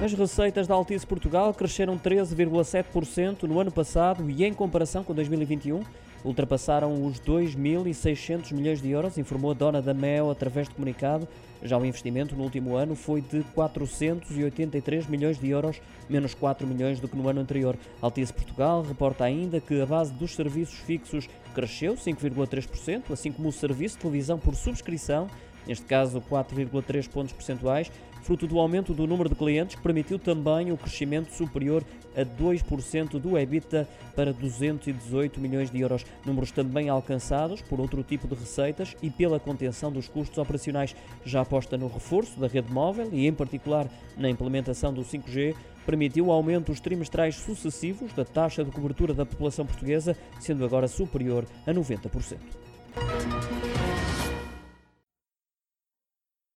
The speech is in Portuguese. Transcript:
As receitas da Altice Portugal cresceram 13,7% no ano passado e, em comparação com 2021, ultrapassaram os 2.600 milhões de euros, informou a dona da MEO através de comunicado. Já o investimento no último ano foi de 483 milhões de euros, menos 4 milhões do que no ano anterior. Altice Portugal reporta ainda que a base dos serviços fixos cresceu 5,3%, assim como o serviço de televisão por subscrição neste caso 4,3 pontos percentuais, fruto do aumento do número de clientes, que permitiu também o crescimento superior a 2% do EBITDA para 218 milhões de euros. Números também alcançados por outro tipo de receitas e pela contenção dos custos operacionais. Já aposta no reforço da rede móvel e, em particular, na implementação do 5G, permitiu o aumento dos trimestrais sucessivos da taxa de cobertura da população portuguesa, sendo agora superior a 90%.